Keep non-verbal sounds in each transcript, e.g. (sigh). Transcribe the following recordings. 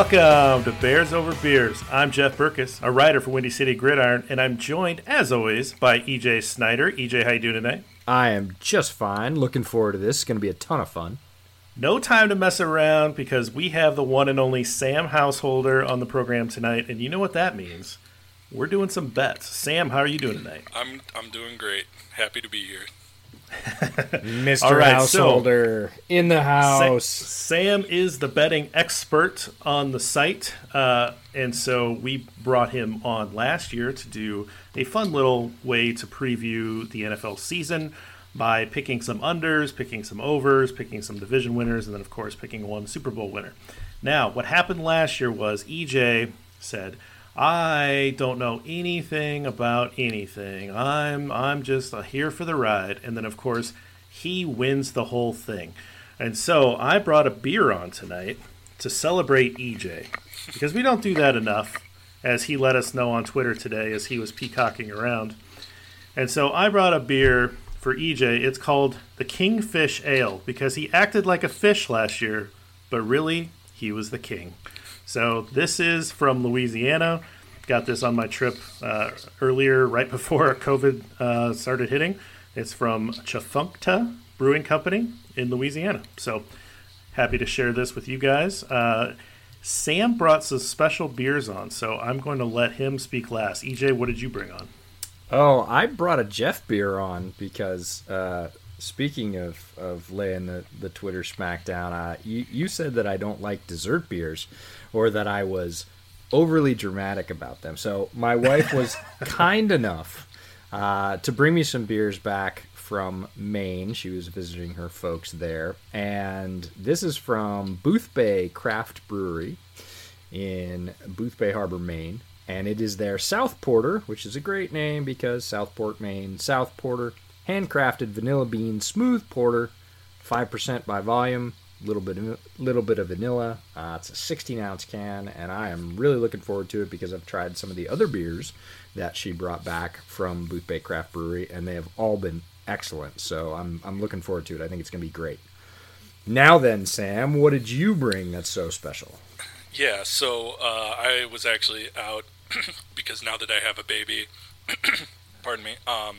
Welcome to Bears Over Beers. I'm Jeff Berckes, a writer for Windy City Gridiron, and I'm joined, as always, by EJ Snyder. EJ, how you doing tonight? I am just fine. Looking forward to this. It's going to be a ton of fun. No time to mess around because we have the one and only Sam Householder on the program tonight, and you know what that means. We're doing some bets. Sam, how are you doing tonight? I'm I'm doing great. Happy to be here. Mr. Right, Householder in the house. Sam is the betting expert on the site, uh, and so we brought him on last year to do a fun little way to preview the NFL season by picking some unders, picking some overs, picking some division winners, and then of course picking one Super Bowl winner. Now, what happened last year was EJ said, "I don't know anything about anything. I'm I'm just here for the ride." And then of course he wins the whole thing. And so I brought a beer on tonight to celebrate EJ because we don't do that enough, as he let us know on Twitter today as he was peacocking around. And so I brought a beer for EJ. It's called the Kingfish Ale because he acted like a fish last year, but really he was the king. So this is from Louisiana. Got this on my trip uh, earlier, right before (laughs) COVID uh, started hitting. It's from Chafunkta Brewing Company in Louisiana. So happy to share this with you guys. Uh, Sam brought some special beers on, so I'm going to let him speak last. EJ, what did you bring on? Oh, I brought a Jeff beer on because uh, speaking of, of laying the, the Twitter smackdown, uh, you, you said that I don't like dessert beers or that I was overly dramatic about them. So my wife was (laughs) kind enough uh, to bring me some beers back from Maine. She was visiting her folks there. And this is from Boothbay Craft Brewery in Boothbay Harbor, Maine. And it is their South Porter, which is a great name because Southport, Maine. South Porter, handcrafted vanilla bean smooth porter, 5% by volume, little bit little bit of vanilla. Uh, it's a 16 ounce can, and I am really looking forward to it because I've tried some of the other beers that she brought back from Boothbay Craft Brewery, and they have all been excellent. So I'm I'm looking forward to it. I think it's gonna be great. Now then, Sam, what did you bring that's so special? Yeah, so uh, I was actually out (clears throat) because now that I have a baby, (clears throat) pardon me, um,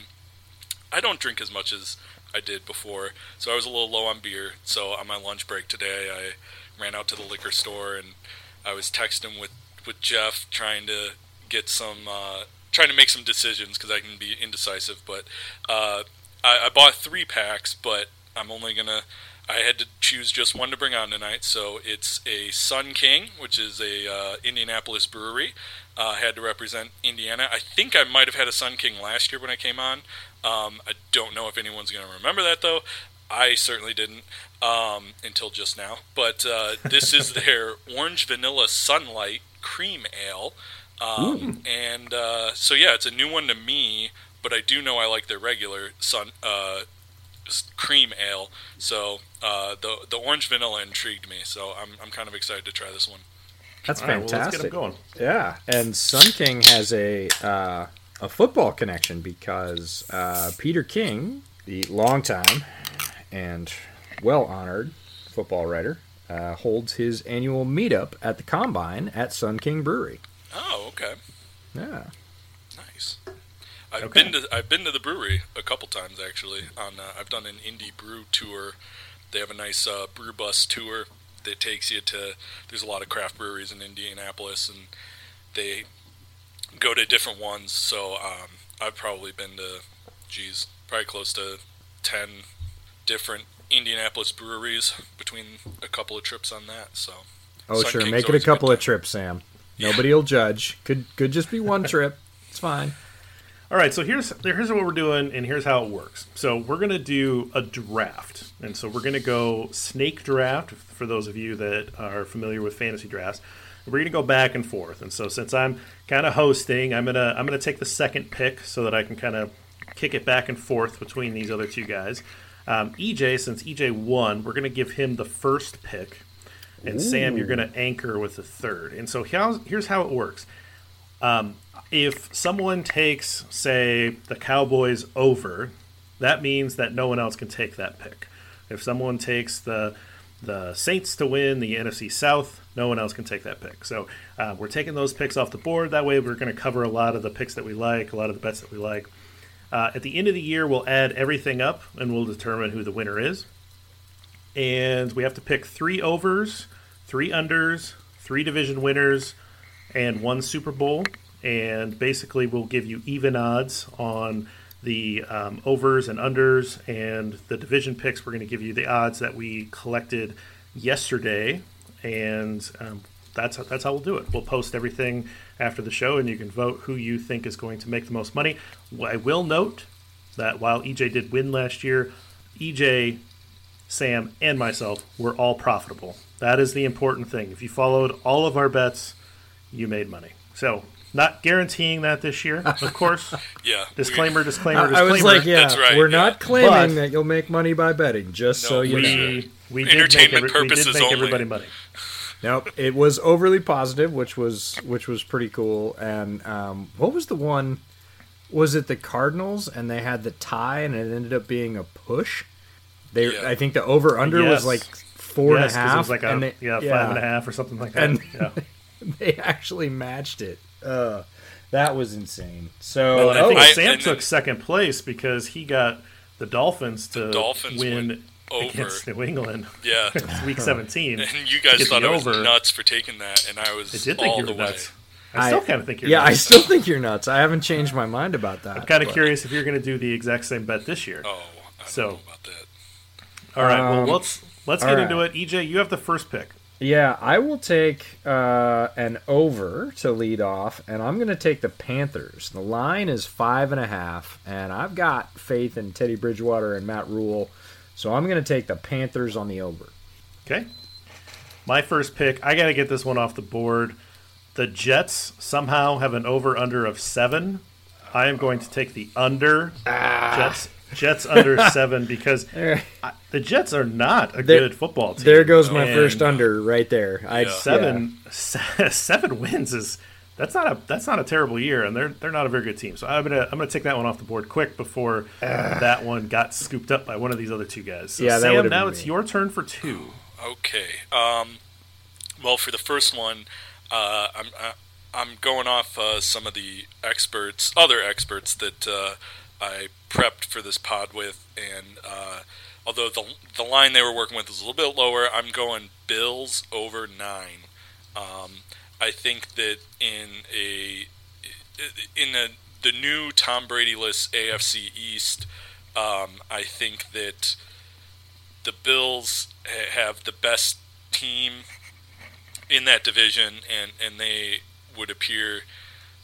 I don't drink as much as I did before, so I was a little low on beer. So on my lunch break today, I ran out to the liquor store and I was texting with with Jeff, trying to get some, uh, trying to make some decisions because I can be indecisive. But uh, I, I bought three packs, but I'm only gonna. I had to choose just one to bring on tonight, so it's a Sun King, which is a uh, Indianapolis brewery. Uh, had to represent Indiana. I think I might have had a Sun King last year when I came on. Um, I don't know if anyone's going to remember that though. I certainly didn't um, until just now. But uh, this is (laughs) their Orange Vanilla Sunlight Cream Ale. Um, and uh, so, yeah, it's a new one to me, but I do know I like their regular sun uh, cream ale. So uh, the the orange vanilla intrigued me. So I'm I'm kind of excited to try this one. That's All right, well, let's fantastic. get him going. Yeah, and Sun King has a uh, a football connection because uh, Peter King, the longtime and well honored football writer, uh, holds his annual meetup at the Combine at Sun King Brewery. Oh, okay, Yeah, nice. I've Okay. been to I've been to the brewery a couple times actually. On uh, I've done an indie brew tour. They have a nice uh, brew bus tour that takes you to. There's a lot of craft breweries in Indianapolis, and they go to different ones. So um, I've probably been to, geez, probably close to ten different Indianapolis breweries between a couple of trips on that. So oh Sun sure, King's make it a couple of trips, Sam. Nobody will judge. Could could just be one (laughs) trip. It's fine. All right, so here's here's what we're doing, and here's how it works. So we're gonna do a draft, and so we're gonna go snake draft for those of you that are familiar with fantasy drafts. We're gonna go back and forth, and so since I'm kind of hosting, I'm gonna I'm gonna take the second pick so that I can kind of kick it back and forth between these other two guys. Um, EJ, since EJ won, we're gonna give him the first pick, and Sam, you're gonna anchor with the third. And so here's here's how it works if someone takes, say, the Cowboys over, that means that no one else can take that pick. If someone takes the the Saints to win the NFC South. No one else can take that pick. So uh, we're taking those picks off the board. That way, we're going to cover a lot of the picks that we like, a lot of the bets that we like. Uh, at the end of the year, we'll add everything up and we'll determine who the winner is. And we have to pick three overs, three unders, three division winners, and one Super Bowl. And basically, we'll give you even odds on the um, overs and unders and the division picks. We're going to give you the odds that we collected yesterday, and um, that's that's how we'll do it. We'll post everything after the show, and you can vote who you think is going to make the most money. I will note that while EJ did win last year, EJ, Sam, and myself were all profitable. That is the important thing. If you followed all of our bets, you made money. So not guaranteeing that this year, of (laughs) course. yeah. Disclaimer, disclaimer, disclaimer. I was like, yeah, That's right, we're yeah. not claiming But- that you'll make money by betting, just No, so you we- know. we, we did make, Entertainment every, we did purposes make only. everybody money. Nope, it was overly positive, which was which was pretty cool. And um, what was the one? Was it the Cardinals? And they had the tie, and it ended up being a push. They, Yeah. I think the over under Yes. was like four and a half. it was like a and they, yeah, five and a half or something like that. And- yeah. (laughs) They actually matched it. Uh, that was insane. So Well, I oh, think I- Sam took then- second place because he got the Dolphins to Dolphins win over. against New England. Yeah. (laughs) It's week 17. And you guys thought the I was over. nuts for taking that, and I was I did think all you the were way. nuts. I still kind of think you're yeah, I still think you're nuts. I haven't changed my mind about that. I'm kind of but- curious if you're going to do the exact same bet this year. Oh, I don't So- know about that. All right, Um, well let's let's get right. into it. EJ, you have the first pick. Yeah, I will take uh, an over to lead off, and I'm going to take the Panthers. The line is five and a half, and I've got faith in Teddy Bridgewater and Matt Rhule, so I'm going to take the Panthers on the over. Okay. My first pick, I got to get this one off the board. The Jets somehow have an over under of seven. I am going to take the under. Ah. Jets Jets under (laughs) seven because There, I, the Jets are not a There- good football team. there goes my And first under right there. I Yeah. seven se- (laughs) seven wins is that's not a that's not a terrible year, and they're they're not a very good team. So I'm gonna I'm gonna take that one off the board quick before that one got scooped up by one of these other two guys. So Yeah, Sam, now it's me. your turn for two. Okay. Um, well, for the first one, uh, I'm I, I'm going off uh, some of the experts, other experts that uh, I prepped for this pod with, and uh, although the the line they were working with is a little bit lower, I'm going Bills over nine. Um, I think that in a in a, the new Tom Brady list AFC East, um, I think that the Bills ha- have the best team in that division, and, and they would appear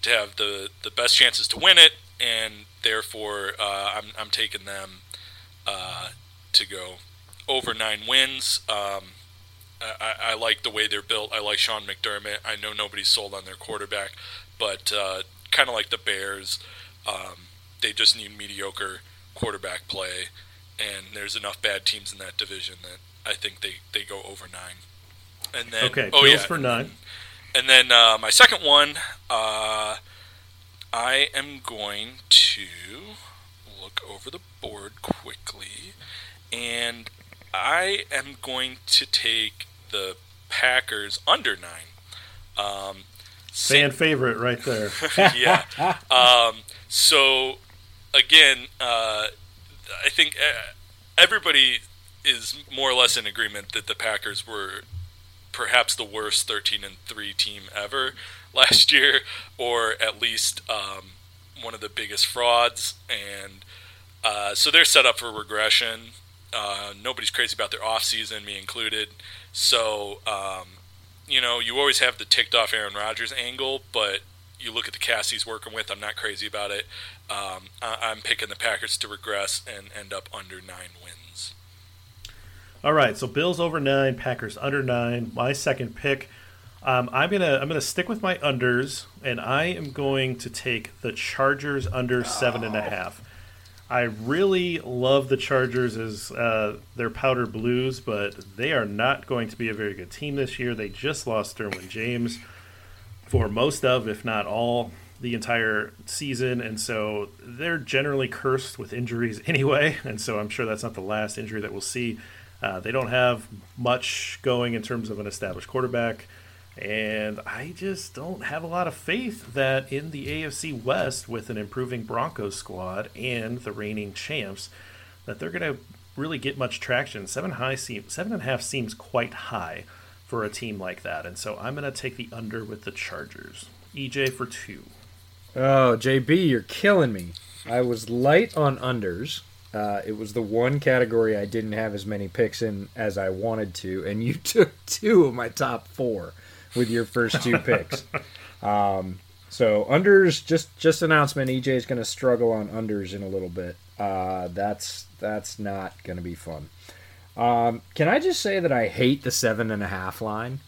to have the, the best chances to win it, and therefore uh, I'm, I'm taking them uh, to go over nine wins. Um, I, I- like the way they're built. I like Sean McDermott. I know nobody's sold on their quarterback, but uh, kind of like the Bears, um, they just need mediocre quarterback play, and there's enough bad teams in that division that I think they, they go over nine. And then Okay, oh Bills yeah, for and nine. then- and then uh, my second one, uh, I am going to look over the board quickly, and I am going to take the Packers under nine. Um, Fan favorite right there. (laughs) yeah. Um, so again, uh, I think uh, everybody is more or less in agreement that the Packers were perhaps the worst 13 and 3 team ever (laughs) last year, or at least um, one of the biggest frauds. And uh, so they're set up for regression. Uh, nobody's crazy about their offseason, me included. So, um, you know, you always have the ticked off Aaron Rodgers angle, but you look at the cast he's working with, I'm not crazy about it. Um, I- I'm picking the Packers to regress and end up under nine wins. All right, so Bills over nine, Packers under nine. My second pick. Um, I'm gonna I'm gonna stick with my unders, and I am going to take the Chargers under seven and a half. I really love the Chargers as uh, their powder blues, but they are not going to be a very good team this year. They just lost Derwin James for most of, if not all, the entire season, and so they're generally cursed with injuries (laughs) anyway. And so I'm sure that's not the last injury that we'll see. Uh, they don't have much going in terms of an established quarterback. And I just don't have a lot of faith that in the AFC West, with an improving Broncos squad and the reigning champs, that they're going to really get much traction. Seven high seem, seven and a half seems quite high for a team like that, and so I'm going to take the under with the Chargers. EJ for two. Oh, JB, you're killing me. I was light on unders. Uh, it was the one category I didn't have as many picks in as I wanted to, and you (laughs) took two of my top four with your first two picks. (laughs) Um, so unders, just just announcement. EJ is going to struggle on unders in a little bit. Uh, that's that's not going to be fun. Um, can I just say that I hate the seven and a half line?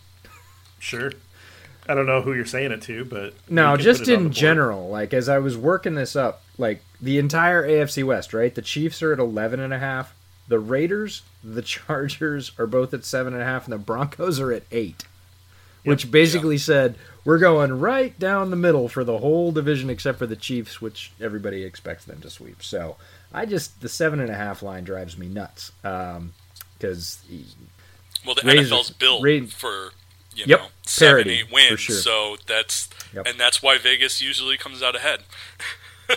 Sure. I don't know who you're saying it to, but no, just in general. Like as I was working this up, like the entire AFC West, right? The Chiefs are at eleven and a half. The Raiders, the (laughs) Chargers are both at seven and a half, and the Broncos are at eight. Which basically yeah. said we're going right down the middle for the whole division except for the Chiefs, which everybody expects them to sweep. So I just the seven and a half line drives me nuts because um, well the Razor, NFL's built Ra- for you yep, know seven parity, eight wins, sure. so that's yep. and that's why Vegas usually comes out ahead. (laughs)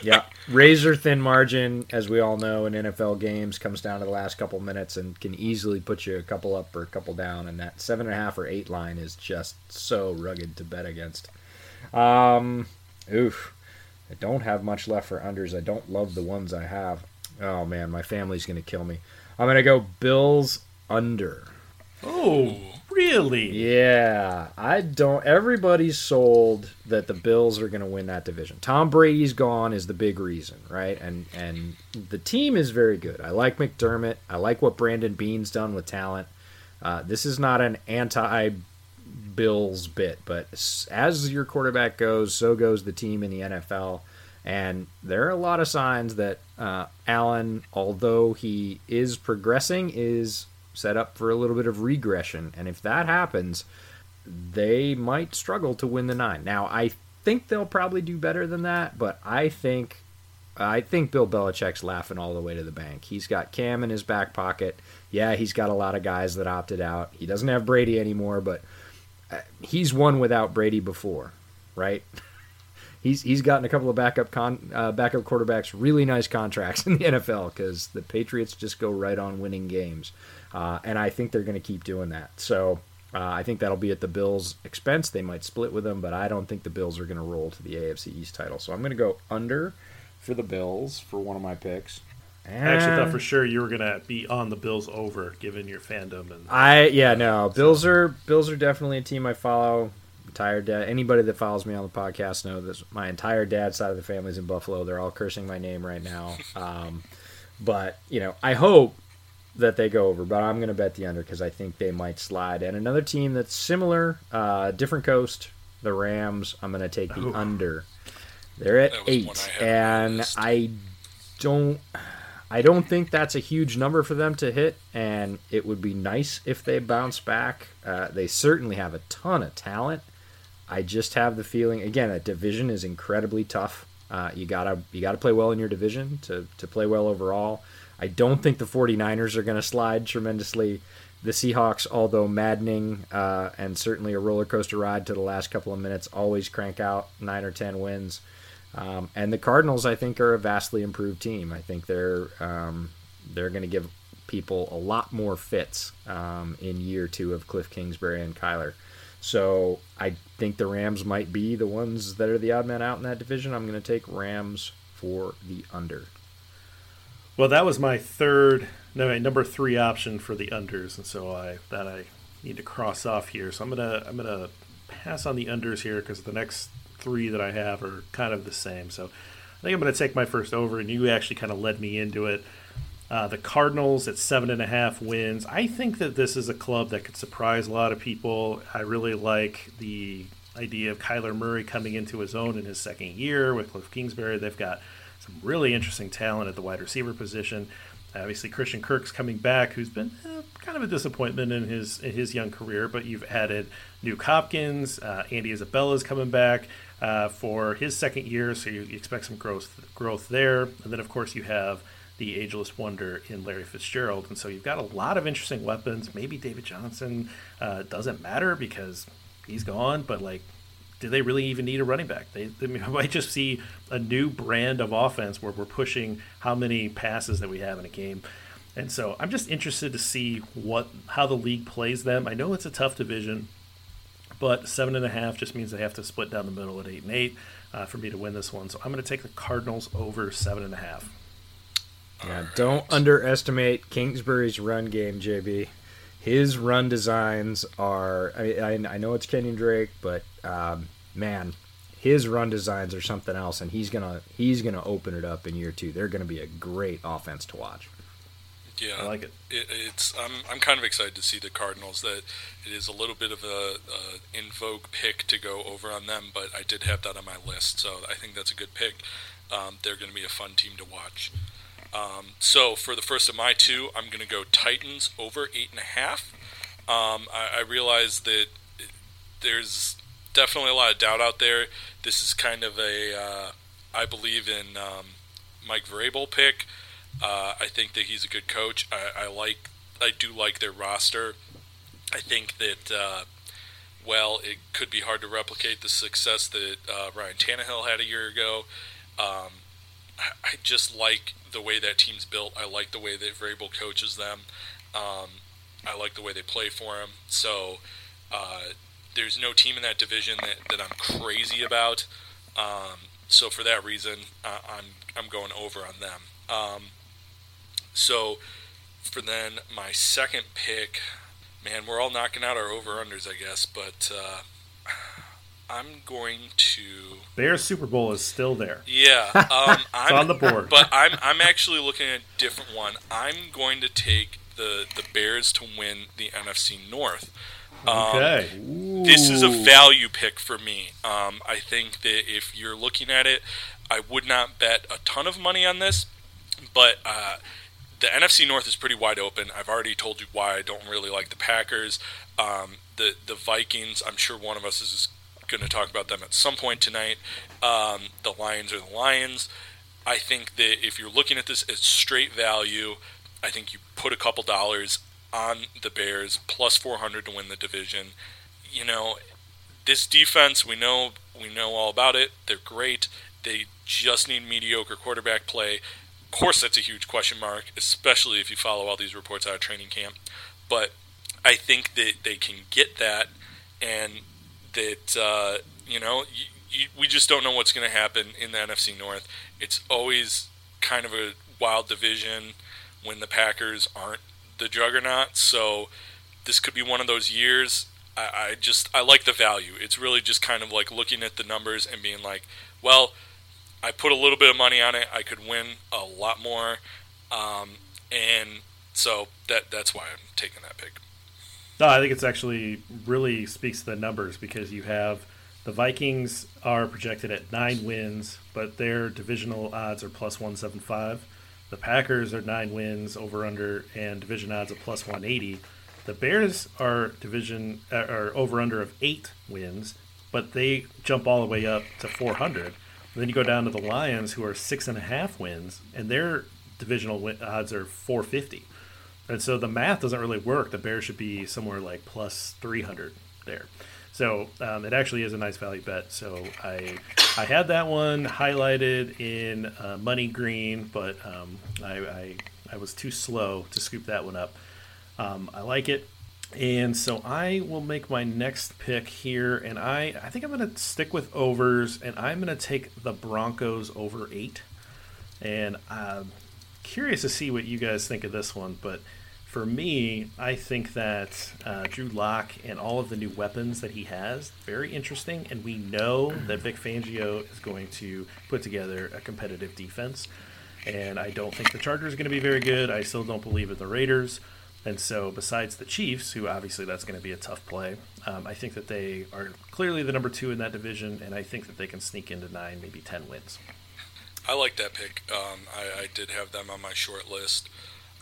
yeah, razor thin margin, as we all know in NFL games, comes down to the last couple minutes and can easily put you a couple up or a couple down. And that seven and a half or eight line is just so rugged to bet against. Um, oof. I don't have much left for unders. I don't love the ones I have. Oh man, my family's gonna kill me. I'm gonna go Bills under. Oh, really? Yeah, I don't. Everybody's sold that the Bills are gonna win that division. Tom Brady's gone is the big reason, right? And and the team is very good. I like McDermott. I like what Brandon Beane's done with talent. Uh, this is not an anti Bills bit, but as your quarterback goes, so goes the team in the NFL. And there are a lot of signs that uh, Allen, although he is progressing, is set up for a little bit of regression. And if that happens, they might struggle to win the nine. Now, I think they'll probably do better than that, but I think I think Bill Belichick's laughing all the way to the bank. He's got Cam in his back pocket. Yeah, he's got a lot of guys that opted out. He doesn't have Brady anymore, but uh, he's won without Brady before, right? (laughs) he's he's gotten a couple of backup con, uh, backup quarterbacks really nice contracts (laughs) in the NFL because the Patriots just go right on winning games, uh, and I think they're going to keep doing that. So uh, I think that'll be at the Bills' expense. They might split with them, but I don't think the Bills are going to roll to the AFC East title. So I'm going to go under for the Bills for one of my picks. And I actually thought for sure you were gonna be on the Bills over, given your fandom. And I yeah no Bills are Bills are definitely a team I follow. Entire dad anybody that follows me on the podcast know that my entire dad side of the family's in Buffalo. They're all cursing my name right now. (laughs) Um, but you know I hope that they go over, but I'm going to bet the under because I think they might slide. And another team that's similar, uh, different coast, the Rams. I'm going to take the under. They're at eight, I and I don't. I don't think that's a huge number for them to hit, and it would be nice if they bounce back. Uh, they certainly have a ton of talent. I just have the feeling again that division is incredibly tough. Uh, you gotta you gotta play well in your division to to play well overall. I don't think the 49ers are going to slide tremendously. The Seahawks, although maddening uh, and certainly a roller coaster ride to the last couple of minutes, always crank out nine or ten wins. Um, and the Cardinals, I think, are a vastly improved team. I think they're um, they're going to give people a lot more fits um, in year two of Cliff Kingsbury and Kyler. So I think the Rams might be the ones that are the odd man out in that division. I'm going to take Rams for the under. Well, that was my third, no, number three option for the unders, and so I that I need to cross off here. So I'm gonna I'm gonna pass on the unders here because the next three that I have are kind of the same. So I think I'm going to take my first over, and you actually kind of led me into it. Uh, the Cardinals at seven and a half wins. I think that this is a club that could surprise a lot of people. I really like the idea of Kyler Murray coming into his own in his second year with Cliff Kingsbury. They've got some really interesting talent at the wide receiver position. Obviously, Christian Kirk's coming back, who's been eh, kind of a disappointment in his in his young career. But you've added Nuk Hopkins, uh, Andy Isabella's coming back uh, for his second year, so you expect some growth growth there. And then, of course, you have the ageless wonder in Larry Fitzgerald. And so you've got a lot of interesting weapons. Maybe David Johnson uh, doesn't matter because he's gone, but like, do they really even need a running back? They, they (laughs) might just see a new brand of offense where we're pushing how many passes that we have in a game. And so I'm just interested to see what how the league plays them. I know it's a tough division, but seven and a half just means they have to split down the middle at eight and eight uh, for me to win this one. So I'm going to take the Cardinals over seven and a half. Yeah, don't underestimate Kingsbury's run game, JB. His run designs are. I, I, I know it's Kenyan Drake, but um, man, his run designs are something else, and he's gonna he's gonna open it up in year two. They're gonna be a great offense to watch. Yeah, I like it. it. It's I'm I'm kind of excited to see the Cardinals. That it is a little bit of a, a in vogue pick to go over on them, but I did have that on my list, so I think that's a good pick. Um, they're going to be a fun team to watch. Um, so for the first of my two, I'm going to go Titans over eight and a half. Um, I, I realize that there's definitely a lot of doubt out there. This is kind of a uh, I believe in um, Mike Vrabel pick. Uh, I think that he's a good coach. I, I, like, I do like their roster. I think that, uh, well, it could be hard to replicate the success that uh, Ryan Tannehill had a year ago. Um, I, just like the way that team's built. I like the way that Vrabel coaches them. Um, I like the way they play for him. So uh, there's no team in that division that, that I'm crazy about. Um, so for that reason, uh, I'm I'm going over on them. Um, so for then my second pick, man, we're all knocking out our over unders, I guess, but uh, I'm going to. Bears Super Bowl is still there. Yeah, (laughs) um, it's on the board. But I'm I'm actually looking at a different one. I'm going to take the the Bears to win the NFC North. Um, okay. This is a value pick for me. Um, I think that if you're looking at it, I would not bet a ton of money on this, but uh, the NFC North is pretty wide open. I've already told you why I don't really like the Packers. Um, the the Vikings, I'm sure one of us is going to talk about them at some point tonight. Um, the Lions are the Lions. I think that if you're looking at this as straight value, I think you put a couple dollars on the Bears plus 400 to win the division. You know, this defense, we know we know all about it. They're great. They just need mediocre quarterback play Of course, that's a huge question mark, especially if you follow all these reports out of training camp. But I think that they can get that, and that uh, you know, you, you, we just don't know what's going to happen in the NFC North. It's always kind of a wild division when the Packers aren't the juggernaut. So this could be one of those years. I, I just I like the value. It's really just kind of like looking at the numbers and being like, well I put a little bit of money on it. I could win a lot more, um, and so that that's why I'm taking that pick. No, I think it's actually really speaks to the numbers because you have the Vikings are projected at nine wins, but their divisional odds are plus one seven five. The Packers are nine wins over under and division odds of plus one eighty. The Bears are division uh, are over under of eight wins, but they jump all the way up to four hundred then you go down to the Lions, who are six and a half wins, and their divisional win- odds are 450. And so the math doesn't really work. The Bears should be somewhere like plus 300 there. So um, it actually is a nice value bet. So I I had that one highlighted in uh, money green, but um, I, I, I was too slow to scoop that one up. Um, I like it. And so I will make my next pick here, and I, I think I'm going to stick with overs, and I'm going to take the Broncos over eight. And I'm curious to see what you guys think of this one, but for me, I think that uh, Drew Lock and all of the new weapons that he has very interesting, and we know that Vic Fangio is going to put together a competitive defense. And I don't think the Chargers are going to be very good. I still don't believe in the Raiders. And so, besides the Chiefs, who obviously that's going to be a tough play, um, I think that they are clearly the number two in that division, and I think that they can sneak into nine, maybe ten wins. I like that pick. Um, I, I, did have them on my short list.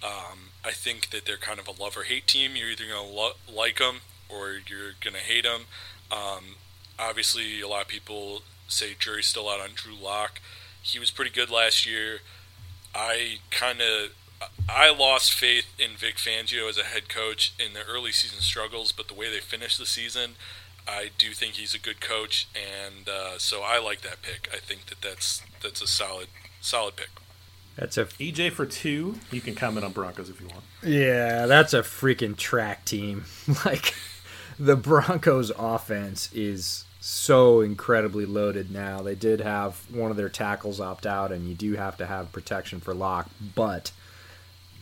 Um, I think that they're kind of a love or hate team. You're either going to lo- like them or you're going to hate them. Um, obviously, a lot of people say jury's still out on Drew Lock. He was pretty good last year. I kind of I lost faith in Vic Fangio as a head coach in the early season struggles, but the way they finished the season, I do think he's a good coach, and uh, so I like that pick. I think that that's that's a solid solid pick. That's a EJ for two. You can comment on Broncos if you want. yeah, that's a freaking track team. (laughs) like the Broncos offense is so incredibly loaded now. They did have one of their tackles opt out and you do have to have protection for Lock, but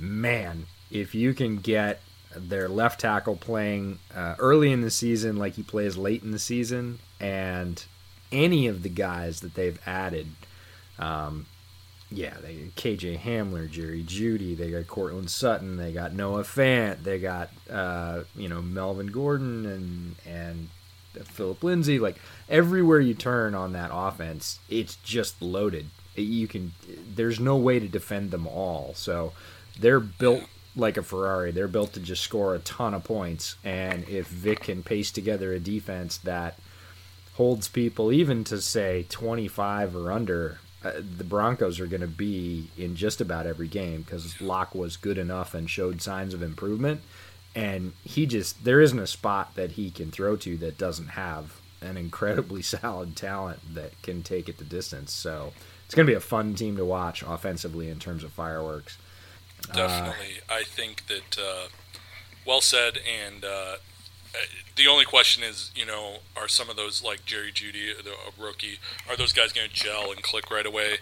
man, if you can get their left tackle playing uh, early in the season like he plays late in the season and any of the guys that they've added um, yeah, they KJ Hamler, Jerry Jeudy, they got Courtland Sutton, they got Noah Fant, they got uh, you know Melvin Gordon and and Phillip Lindsay. Like everywhere you turn on that offense, it's just loaded. You can there's no way to defend them all. So they're built like a Ferrari. They're built to just score a ton of points. And if Vic can pace together a defense that holds people even to say 25 or under, uh, the Broncos are going to be in just about every game because Lock was good enough and showed signs of improvement. And he just, there isn't a spot that he can throw to that doesn't have an incredibly (laughs) solid talent that can take it the distance. So it's going to be a fun team to watch offensively in terms of fireworks. Definitely, I think that uh, well said. And uh, the only question is, you know, are some of those like Jerry Jeudy, the a rookie, are those guys going to gel and click right away?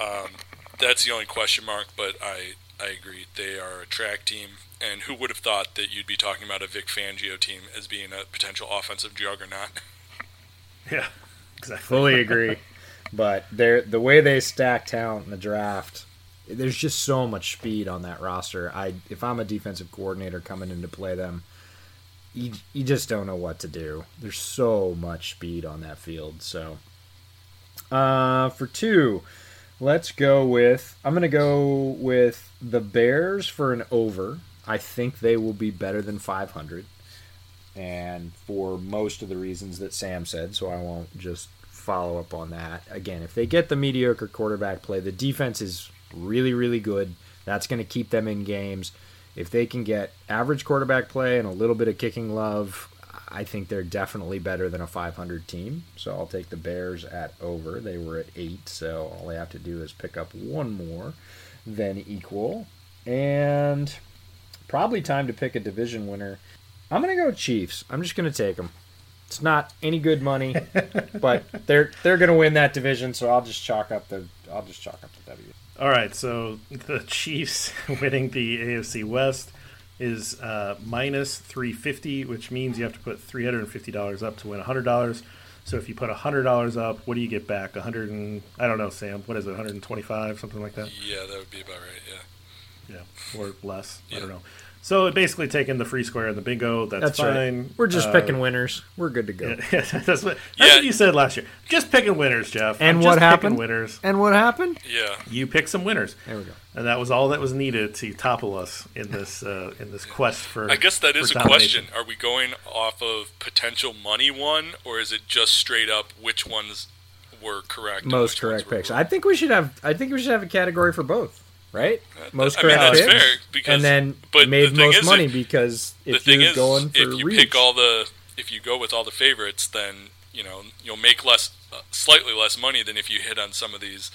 Um, that's the only question mark. But I I agree, they are a track team. And who would have thought that you'd be talking about a Vic Fangio team as being a potential offensive juggernaut? (laughs) Yeah, exactly. Fully agree. but they're the way they stack talent in the draft, there's just so much speed on that roster. I if I'm a defensive coordinator coming in to play them, you, you just don't know what to do. There's so much speed on that field. So uh, for two, let's go with I'm gonna go with the Bears for an over. I think they will be better than 500, and for most of the reasons that Sam said. So I won't just follow up on that. Again, if they get the mediocre quarterback play, the defense is really really good. That's going to keep them in games. If they can get average quarterback play and a little bit of kicking love, I think they're definitely better than a 500 team. So I'll take the Bears at over. They were at eight, so all they have to do is pick up one more than equal. And probably time to pick a division winner. I'm going to go Chiefs. I'm just going to take them. It's not any good money, (laughs) but they're they're going to win that division, so I'll just chalk up the I'll just chalk up the W. All right, so the Chiefs (laughs) winning the AFC West is uh, minus 350, which means you have to put $350 up to win $100. So if you put $100 up, what do you get back? 100 and I don't know, Sam. What is it? 125, something like that? Yeah, that would be about right. Yeah. Yeah, or less. I don't know. So basically taking the free square and the bingo, that's, That's fine. right. We're just Uh, picking winners. We're good to go. (laughs) Yeah, that's what, that's Yeah. what you said last year. Just picking winners, Jeff. And I'm what just picking happened? Winners. And what happened? Yeah. You pick some winners. There we go. and that was all that was needed to topple us in this uh, in this quest for. I guess that is a domination. question. Are we going off of potential money won, or is it just straight up which ones were correct? Most correct picks. wrong? I think we should have. I think we should have a category for both. Right? Most I mean, that's picks. fair, because- and then but made the most money if- because the if thing you're is, going for if you reach, pick all the, if you go with all the favorites, then you know you'll make less, uh, slightly less money than if you hit on some of these,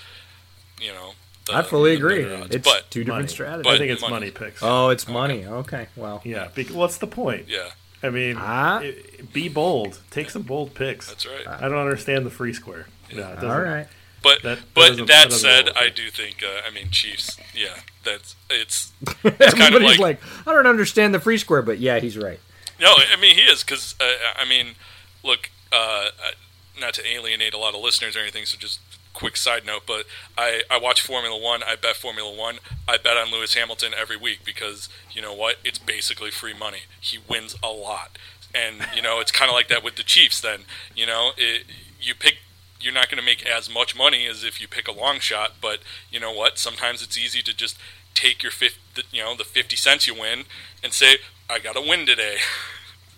you know. The, I fully the agree. odds. It's but two different Money. strategies. I think it's money. money picks. oh, it's money. Okay. Well, yeah. bec- What's the point? yeah, I mean, Ah. i- be bold. Take some bold picks. that's right. I don't understand the free square. Yeah, it doesn't- all right. But That- that but that, said, I do think uh, I mean Chiefs. Yeah, that's it's (laughs) kind of like- like, I don't understand the free square, but yeah, he's right. no. I mean he is because uh, I mean look, uh, uh, not to alienate a lot of listeners or anything. So just quick side note, but I I watch Formula One. I bet Formula One. I bet on Lewis Hamilton every week because you know what? It's basically free money. He wins a lot. And you know it's kind of like that with the Chiefs. Then you know it, you pick you're not going to make as much money as if you pick a long shot. But you know what? Sometimes it's easy to just take your fifth, you know, the fifty cents you win, and say, "I got to win today." (laughs)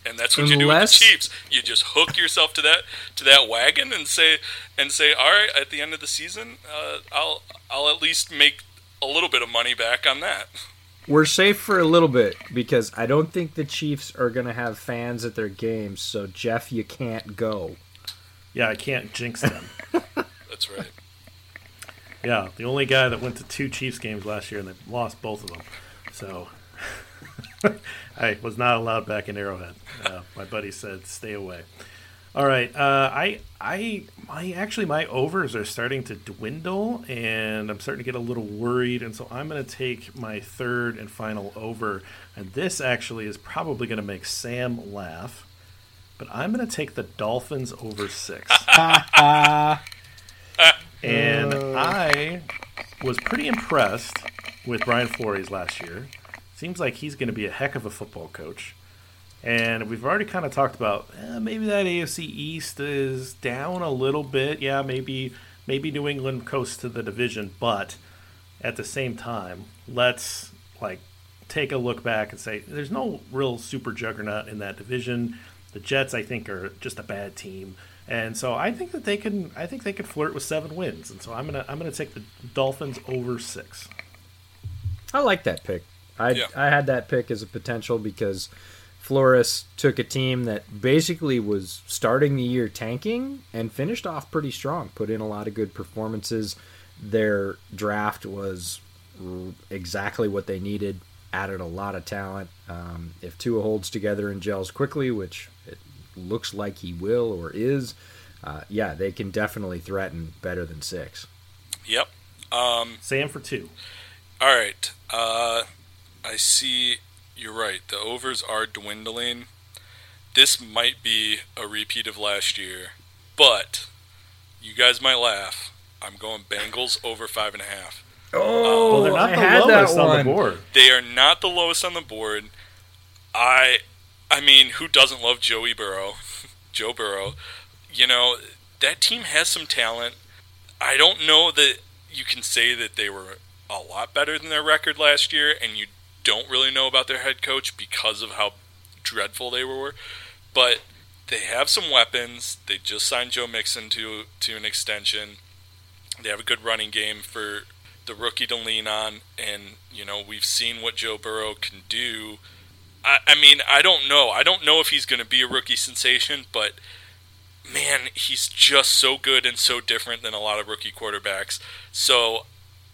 And that's what you do with the Chiefs. You just hook yourself to that to that wagon and say and say, "All right, at the end of the season, uh, I'll I'll at least make a little bit of money back on that. We're safe for a little bit because I don't think the Chiefs are going to have fans at their games. So Jeff, you can't go. Yeah, I can't jinx them. (laughs) That's right. Yeah, the only guy that went to two Chiefs games last year and they lost both of them. So (laughs) I was not allowed back in Arrowhead. Uh, my buddy said, "Stay away." All right, uh, I, I, my actually my overs are starting to dwindle, and I'm starting to get a little worried, and so I'm going to take my third and final over, and this actually is probably going to make Sam laugh, but I'm going to take the Dolphins over six. (laughs) and I was pretty impressed with Brian Flores last year. Seems like he's going to be a heck of a football coach. And we've already kind of talked about eh, maybe that AFC East is down a little bit. Yeah, maybe maybe New England coasts to the division, but at the same time, let's like take a look back and say there's no real super juggernaut in that division. The Jets, I think, are just a bad team, and so I think that they can. I think they could flirt with seven wins, and so I'm gonna I'm gonna take the Dolphins over six. I like that pick. I Yeah. I had that pick as a potential because Flores took a team that basically was starting the year tanking and finished off pretty strong. Put in a lot of good performances. Their draft was exactly what they needed. Added a lot of talent. Um, if Tua holds together and gels quickly, which it looks like he will or is, uh, yeah, they can definitely threaten better than six. Yep. Um, Sam for two. all right. Uh, I see. You're right. The overs are dwindling. This might be a repeat of last year, but you guys might laugh. I'm going Bengals over five and a half. Oh, Well, they're not I the had lowest that on one. the board. They are not the lowest on the board. I I mean, who doesn't love Joey Burrow? (laughs) Joe Burrow. You know, that team has some talent. I don't know that you can say that they were a lot better than their record last year and you don't really know about their head coach because of how dreadful they were. But they have some weapons. They just signed Joe Mixon to to an extension. They have a good running game for the rookie to lean on, and you know we've seen what Joe Burrow can do. I, I mean, I don't know. I don't know if he's going to be a rookie sensation, but man, he's just so good and so different than a lot of rookie quarterbacks. So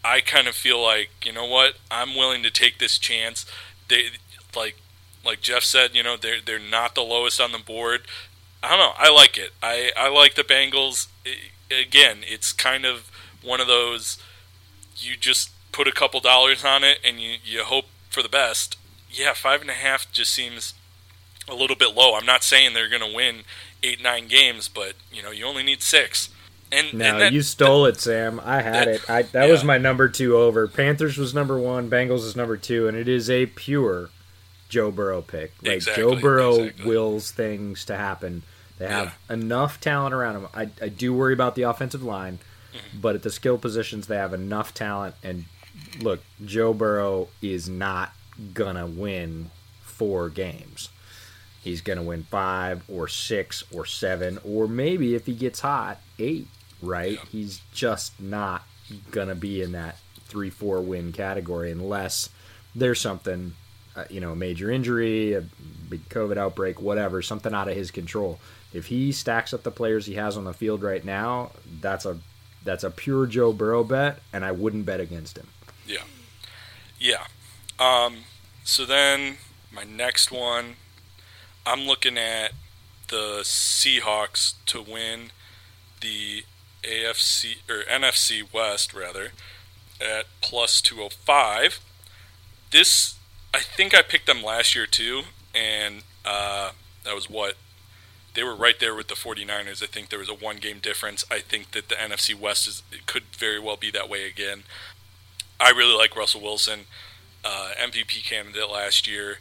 I kind of feel like you know what, I'm willing to take this chance. They like like Jeff said, you know they're they're not the lowest on the board. I don't know. I like it. I I like the Bengals. I, again, it's kind of one of those you just put a couple dollars on it and you, you hope for the best. Yeah, five and a half just seems a little bit low. I'm not saying they're going to win eight, nine games, but you know, you only need six. And, No, and that, you stole it, Sam. I had that- it. I that was my number two over. Panthers was number one. Bengals is number two, and it is a pure Joe Burrow pick. Like Exactly, Joe Burrow exactly. wills things to happen. They have enough talent around him. I, I do worry about the offensive line, Mm-hmm. but at the skill positions they have enough talent. And look, Joe Burrow is not gonna win four games. He's to win five or six or seven or maybe if he gets hot, eight, right? Yeah. He's just not to be in that three, four win category unless there's something, uh, you know, a major injury, a big COVID outbreak, whatever, something out of his control. If he stacks up the players he has on the field right now, that's a that's a pure Joe Burrow bet, and I wouldn't bet against him. Yeah. Yeah. Um, so then my next one, I'm looking at the Seahawks to win the AFC or NFC West rather at plus 205. This I think I picked them last year too and uh, that was what they were right there with the 49ers. I think there was a one game difference. I think that the NFC West is could very well be that way again. I really like Russell Wilson, uh, MVP candidate last year.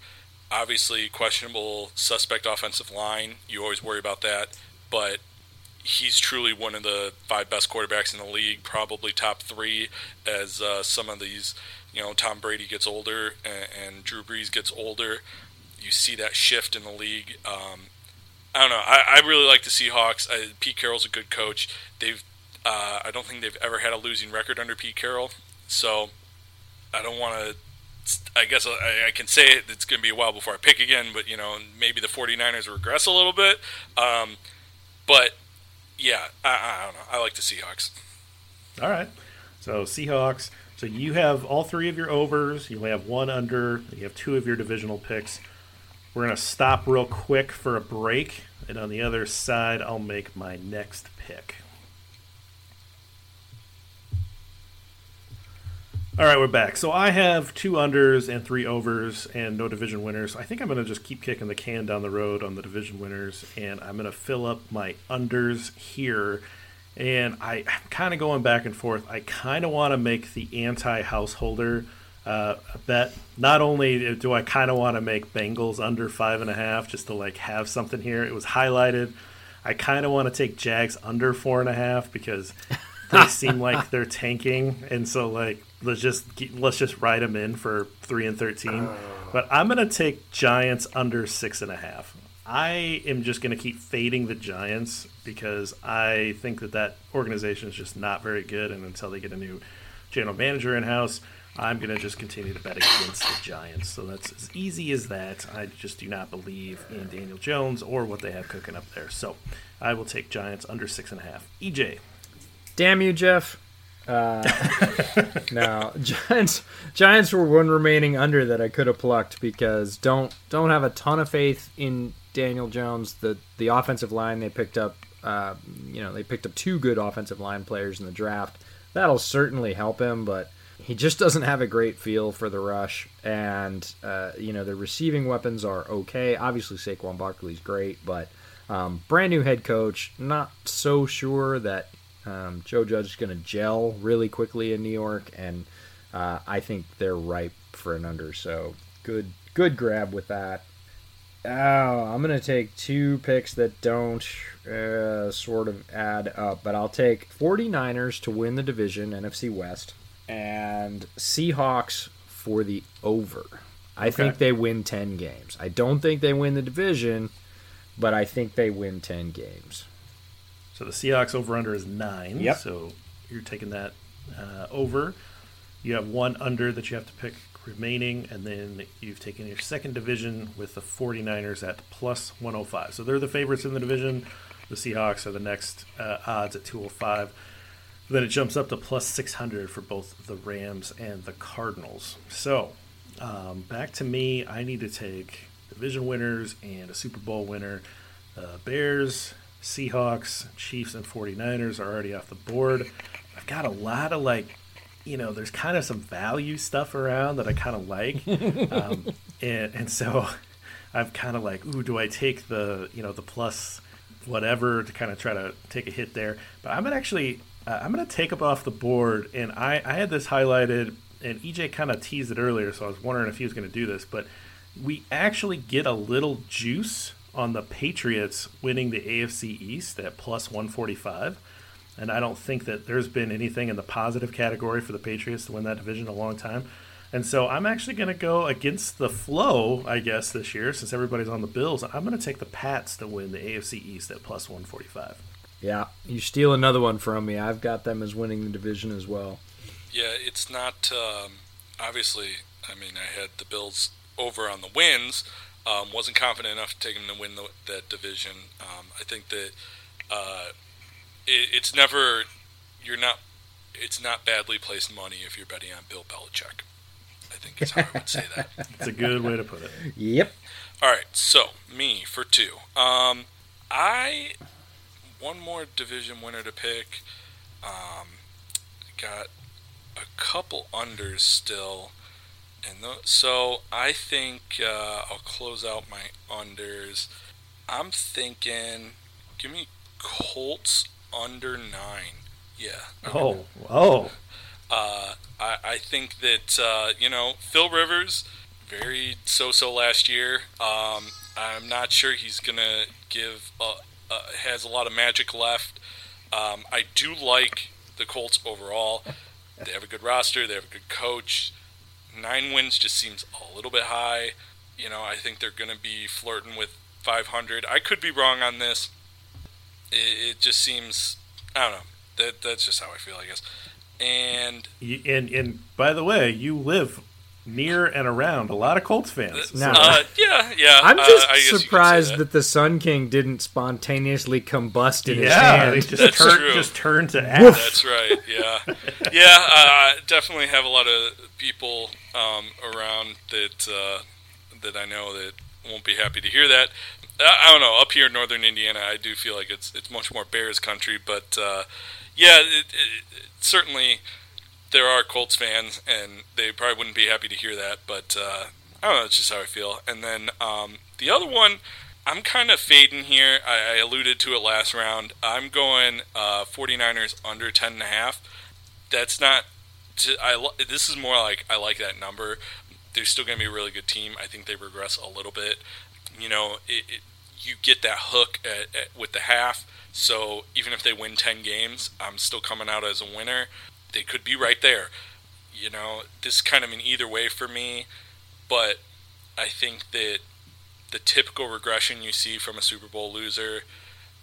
Obviously, questionable suspect offensive line. You always worry about that, but he's truly one of the five best quarterbacks in the league, probably top three. As uh, some of these, you know, Tom Brady gets older and, and Drew Brees gets older, you see that shift in the league. Um, I don't know. I, I really like the Seahawks. I, Pete Carroll's a good coach. They've, uh, I don't think they've ever had a losing record under Pete Carroll. So I don't want to. I guess I, I, can say it, it's going to be a while before I pick again, but you know maybe the 49ers regress a little bit. Um, but yeah, I, I don't know. I like the Seahawks. All right. So Seahawks. So you have all three of your overs. You only have one under. You have two of your divisional picks. We're gonna stop real quick for a break, and on the other side, I'll make my next pick. All right, we're back. So I have two unders and three overs and no division winners. I think I'm going to just keep kicking the can down the road on the division winners, and I'm going to fill up my unders here. And I, am kind of going back and forth. I kind of want to make the anti householder uh, bet. Not only do I kind of want to make Bengals under five and a half just to like have something here, it was highlighted. I kind of want to take Jags under four and a half because (laughs) they seem like they're tanking, and so like let's just let's just ride them in for three and thirteen. But I'm gonna take Giants under six and a half. I am just gonna keep fading the Giants because I think that that organization is just not very good, and until they get a new general manager in house. I'm going to just continue to bet against the Giants. So that's as easy as that. I just do not believe in Daniel Jones or what they have cooking up there. So I will take Giants under six and a half. EJ. Damn you, Jeff. Uh, (laughs) no, Giants. Giants were one remaining under that I could have plucked because don't don't have a ton of faith in Daniel Jones. The the offensive line they picked up, uh, you know, they picked up two good offensive line players in the draft. That'll certainly help him, but he just doesn't have a great feel for the rush. And uh, you know, the receiving weapons are okay. Obviously, Saquon Barkley's great, but um, brand new head coach. Not so sure that um, Joe Judge is going to gel really quickly in New York, and uh, I think they're ripe for an under. So good, good grab with that. Oh, I'm going to take two picks that don't uh, sort of add up, but I'll take 49ers to win the division, NFC West, and Seahawks for the over. I okay. think they win 10 games. I don't think they win the division, but I think they win 10 games. So the Seahawks over under is nine. Yep. So you're taking that uh, over. You have one under that you have to pick remaining, and then you've taken your second division with the 49ers at plus 105. So they're the favorites in the division. The Seahawks are the next uh, odds at 205. Then it jumps up to plus 600 for both the Rams and the Cardinals. So um, back to me. I need to take division winners and a Super Bowl winner. Uh, Bears, Seahawks, Chiefs, and 49ers are already off the board. I've got a lot of like, you know, there's kind of some value stuff around that I kind of like. (laughs) um, and, and so I've kind of like, ooh, do I take the, you know, the plus whatever to kind of try to take a hit there? But I'm going to actually, uh, I'm going to take up off the board. And I, I had this highlighted, and EJ kind of teased it earlier, so I was wondering if he was going to do this. But we actually get a little juice on the Patriots winning the AFC East at plus 145. And I don't think that there's been anything in the positive category for the Patriots to win that division in a long time. And so I'm actually going to go against the flow, I guess, this year, since everybody's on the Bills. I'm going to take the Pats to win the AFC East at plus 145. Yeah, you steal another one from me. I've got them as winning the division as well. Yeah, it's not um, obviously. I mean, I had the Bills over on the wins, um, wasn't confident enough to take them to win the, that division. Um, I think that uh, it, it's never you're not it's not badly placed money if you're betting on Bill Belichick. I think is how I would say that. (laughs) It's a good way to put it. Yep. All right, so me for two. Um, I one more division winner to pick. Um, got a couple unders still. And the, so I think uh, I'll close out my unders. I'm thinking, give me Colts under nine. Yeah. Oh, oh. (laughs) Uh, I, I think that uh, you know Phil Rivers, very so-so last year. Um, I'm not sure he's gonna give. Uh, uh, has a lot of magic left. Um, I do like the Colts overall. They have a good roster. They have a good coach nine wins just seems a little bit high. You know, I think they're going to be flirting with 500. I could be wrong on this. It, it, just seems, I don't know. That that's just how I feel, I guess. and and and by the way, you live near and around a lot of Colts fans. No. uh, yeah, yeah. I'm uh, just I guess you could say surprised that. that. the Sun King didn't spontaneously combust in his yeah, hand. they just That's turn true. just turn to ash. That's right. Yeah, yeah. Uh, definitely have a lot of people um, around that uh, that I know that won't be happy to hear that. I, I don't know. Up here in northern Indiana, I do feel like it's it's much more Bears country, but uh, yeah, it, it, it, certainly there are Colts fans, and they probably wouldn't be happy to hear that. But uh, I don't know. It's just how I feel. And then um, the other one. I'm kind of fading here. I, I alluded to it last round. I'm going uh, 49ers under 10 and a half. That's not. To, I this is more like I like that number. They're still going to be a really good team. I think they regress a little bit. You know, it, it, you get that hook at, at, with the half. So even if they win 10 games, I'm still coming out as a winner. They could be right there. You know, this is kind of an either way for me, but I think that the typical regression you see from a Super Bowl loser,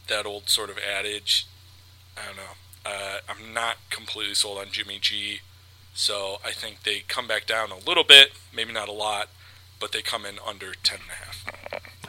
that old sort of adage, I don't know. Uh, I'm not completely sold on Jimmy G, so I think they come back down a little bit, maybe not a lot, but they come in under ten and a half.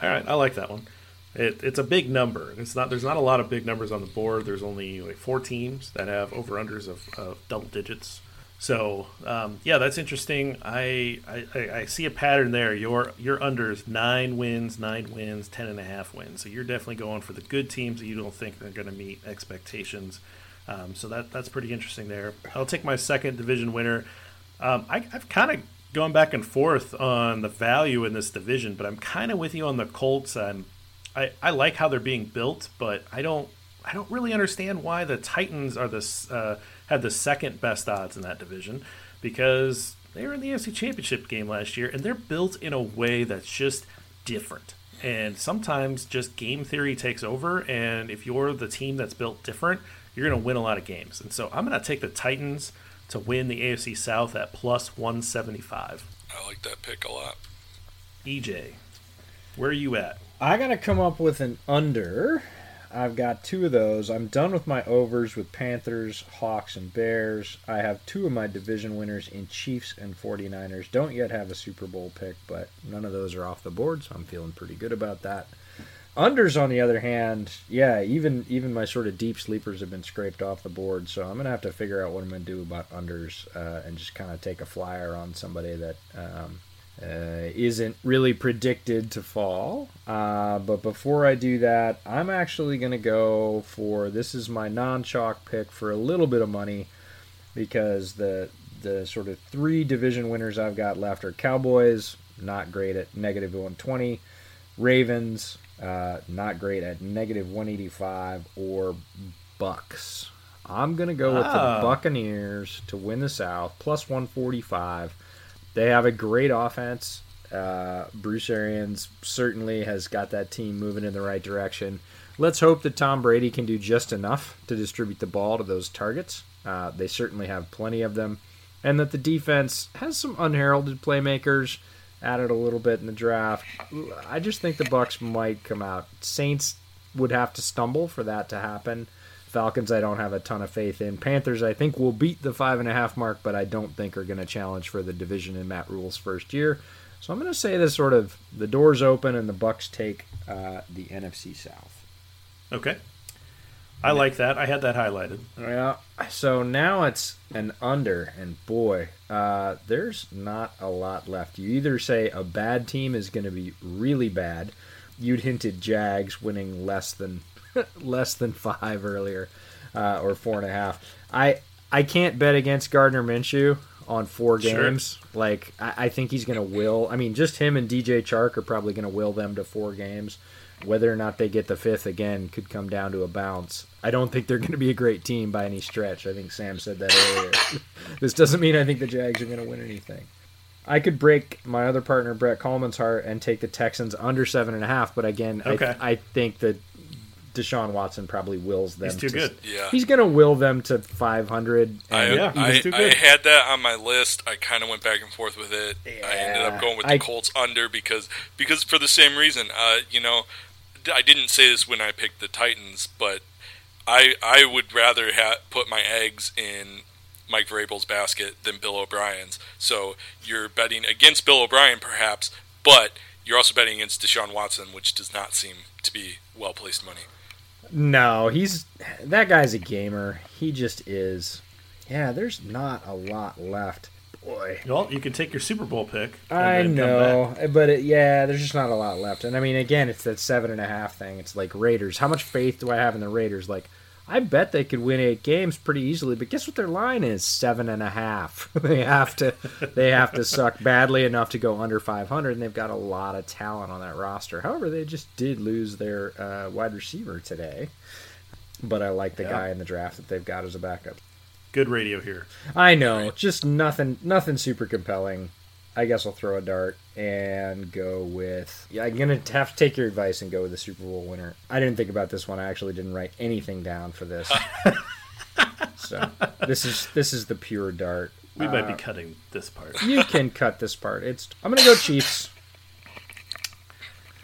All right, I like that one. It, it's a big number. It's not. There's not a lot of big numbers on the board. There's only like four teams that have over unders of, of double digits. So um, yeah, that's interesting. I, I I see a pattern there. Your your unders nine wins, nine wins, ten and a half wins. So you're definitely going for the good teams that you don't think are going to meet expectations. Um, so that that's pretty interesting there. I'll take my second division winner. Um, I, I've kind of gone back and forth on the value in this division, but I'm kind of with you on the Colts. I'm, I I like how they're being built, but I don't I don't really understand why the Titans are this uh, have the second best odds in that division because they were in the AFC Championship game last year and they're built in a way that's just different. And sometimes just game theory takes over, and if you're the team that's built different, you're going to win a lot of games. And so I'm going to take the Titans to win the AFC South at plus 175. I like that pick a lot. EJ, where are you at? I gotta come up with an under. I've got two of those. I'm done with my overs with Panthers, Hawks, and Bears. I have two of my division winners in Chiefs and 49ers. Don't yet have a Super Bowl pick, but none of those are off the board, so I'm feeling pretty good about that. Unders, on the other hand, yeah, even even my sort of deep sleepers have been scraped off the board, so I'm gonna have to figure out what I'm gonna do about unders uh, and just kind of take a flyer on somebody that um, uh, isn't really predicted to fall. Uh, but before I do that, I'm actually going to go for this is my non chalk pick for a little bit of money because the the sort of three division winners I've got left are Cowboys, not great at negative 120, Ravens, uh, not great at negative 185, or Bucks. I'm going to go with Ah. the Buccaneers to win the South, plus 145. They have a great offense. Uh, Bruce Arians certainly has got that team moving in the right direction. Let's hope that Tom Brady can do just enough to distribute the ball to those targets. Uh, they certainly have plenty of them. And that the defense has some unheralded playmakers added a little bit in the draft. I just think the Bucks might come out. Saints would have to stumble for that to happen. Falcons, I don't have a ton of faith in. Panthers, I think will beat the five and a half mark, but I don't think are going to challenge for the division in Matt Rhule's first year. So I'm going to say this sort of the doors open and the Bucks take uh, the NFC South. Okay. I like that. I had that highlighted. Yeah. So now it's an under, and boy, uh, there's not a lot left. You either say a bad team is going to be really bad. You'd hinted Jags winning less than (laughs) less than five earlier, uh, or four and a half. I I can't bet against Gardner Minshew on four Sure. games. Like I, I think he's going to will. I mean, just him and DJ Chark are probably going to will them to four games. Whether or not they get the fifth again could come down to a bounce. I don't think they're going to be a great team by any stretch. I think Sam said that earlier. (laughs) this doesn't mean I think the Jags are going to win anything. I could break my other partner Brett Coleman's heart and take the Texans under seven and a half, but again, Okay. I, I think that Deshaun Watson probably wills them. He's too to- good. Yeah. He's going to will them to 500. I, Yeah, I, I had that on my list. I kind of went back and forth with it. I ended up going with the I- Colts under because because for the same reason. Uh, you know, I didn't say this when I picked the Titans, but I I would rather ha- put my eggs in Mike Vrabel's basket than Bill O'Brien's. So you're betting against Bill O'Brien, perhaps, but you're also betting against Deshaun Watson, which does not seem to be well placed money. No, he's that guy's a gamer. He just is. Yeah, there's not a lot left. Boy, Well, you can take your Super Bowl pick. I know, but it, yeah, there's just not a lot left. And I mean, again, it's that seven and a half thing. It's like Raiders. How much faith do I have in the Raiders? Like, I bet they could win eight games pretty easily. But guess what? Their line is seven and a half. (laughs) they have to, they have to suck badly enough to go under 500, and they've got a lot of talent on that roster. However, they just did lose their uh, wide receiver today. But I like the Yeah. guy in the draft that they've got as a backup. Good radio here. I know, just nothing, nothing super compelling. I guess I'll throw a dart and go with. Yeah, I'm gonna have to take your advice and go with the Super Bowl winner. I didn't think about this one. I actually didn't write anything down for this. (laughs) so this is this is the pure dart. We might be Uh, cutting this part. You can cut this part. It's. I'm gonna go Chiefs.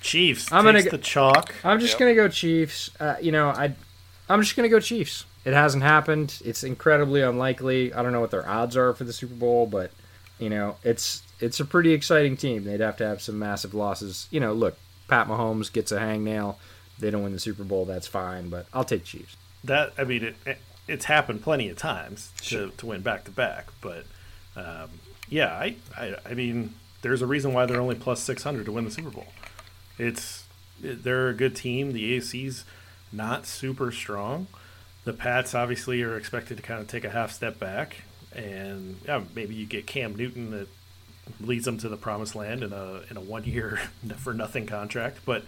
Chiefs I'm takes gonna the chalk. I'm just Yep. gonna go Chiefs. Uh, you know, I, I'm just gonna go Chiefs. It hasn't happened. It's incredibly unlikely. I don't know what their odds are for the Super Bowl, but you know, it's it's a pretty exciting team. They'd have to have some massive losses. You know, look, Pat Mahomes gets a hangnail. They don't win the Super Bowl. That's fine, but I'll take Chiefs. That I mean, it, it it's happened plenty of times to, to win back to back, but um, yeah, I, I I mean, there's a reason why they're only plus six hundred to win the Super Bowl. It's they're a good team. The AFC's not super strong. The Pats obviously are expected to kind of take a half step back, and yeah, maybe you get Cam Newton that leads them to the promised land in a in a one year (laughs) for nothing contract. But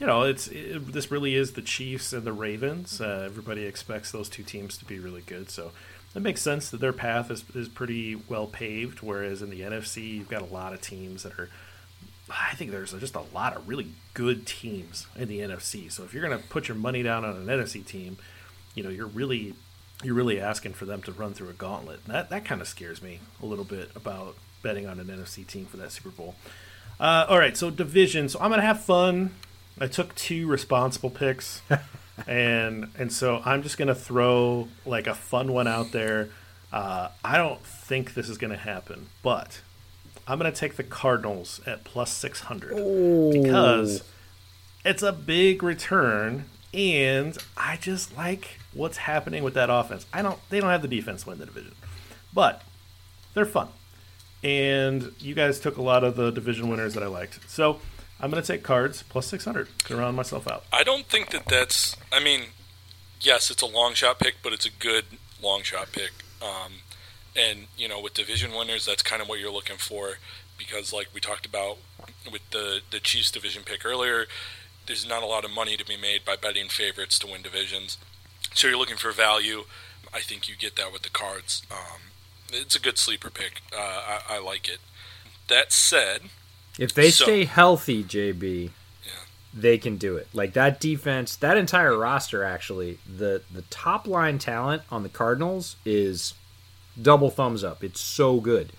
you know, it's it, this really is the Chiefs and the Ravens. Uh, everybody expects those two teams to be really good, so it makes sense that their path is is pretty well paved. Whereas in the NFC, you've got a lot of teams that are. I think there's just a lot of really good teams in the NFC. So if you're going to put your money down on an NFC team, you know you're really you're really asking for them to run through a gauntlet. And that that kind of scares me a little bit about betting on an NFC team for that Super Bowl. Uh, all right, so division. So I'm gonna have fun. I took two responsible picks, (laughs) and and so I'm just gonna throw like a fun one out there. Uh, I don't think this is gonna happen, but I'm gonna take the Cardinals at plus six hundred because it's a big return, and I just like what's happening with that offense. I don't. They don't have the defense win the division, but they're fun. And you guys took a lot of the division winners that I liked, so I'm going to take Cards plus 600 to round myself out. I don't think that that's. I mean, yes, it's a long shot pick, but it's a good long shot pick. Um, and you know, with division winners, that's kind of what you're looking for, because like we talked about with the the Chiefs division pick earlier, there's not a lot of money to be made by betting favorites to win divisions. So you're looking for value. I think you get that with the cards. Um, it's a good sleeper pick. Uh, I, I like it. That said, If they So- stay healthy, JB, Yeah. they can do it. Like that defense, that entire roster actually, the the top line talent on the Cardinals is double thumbs up. It's so good.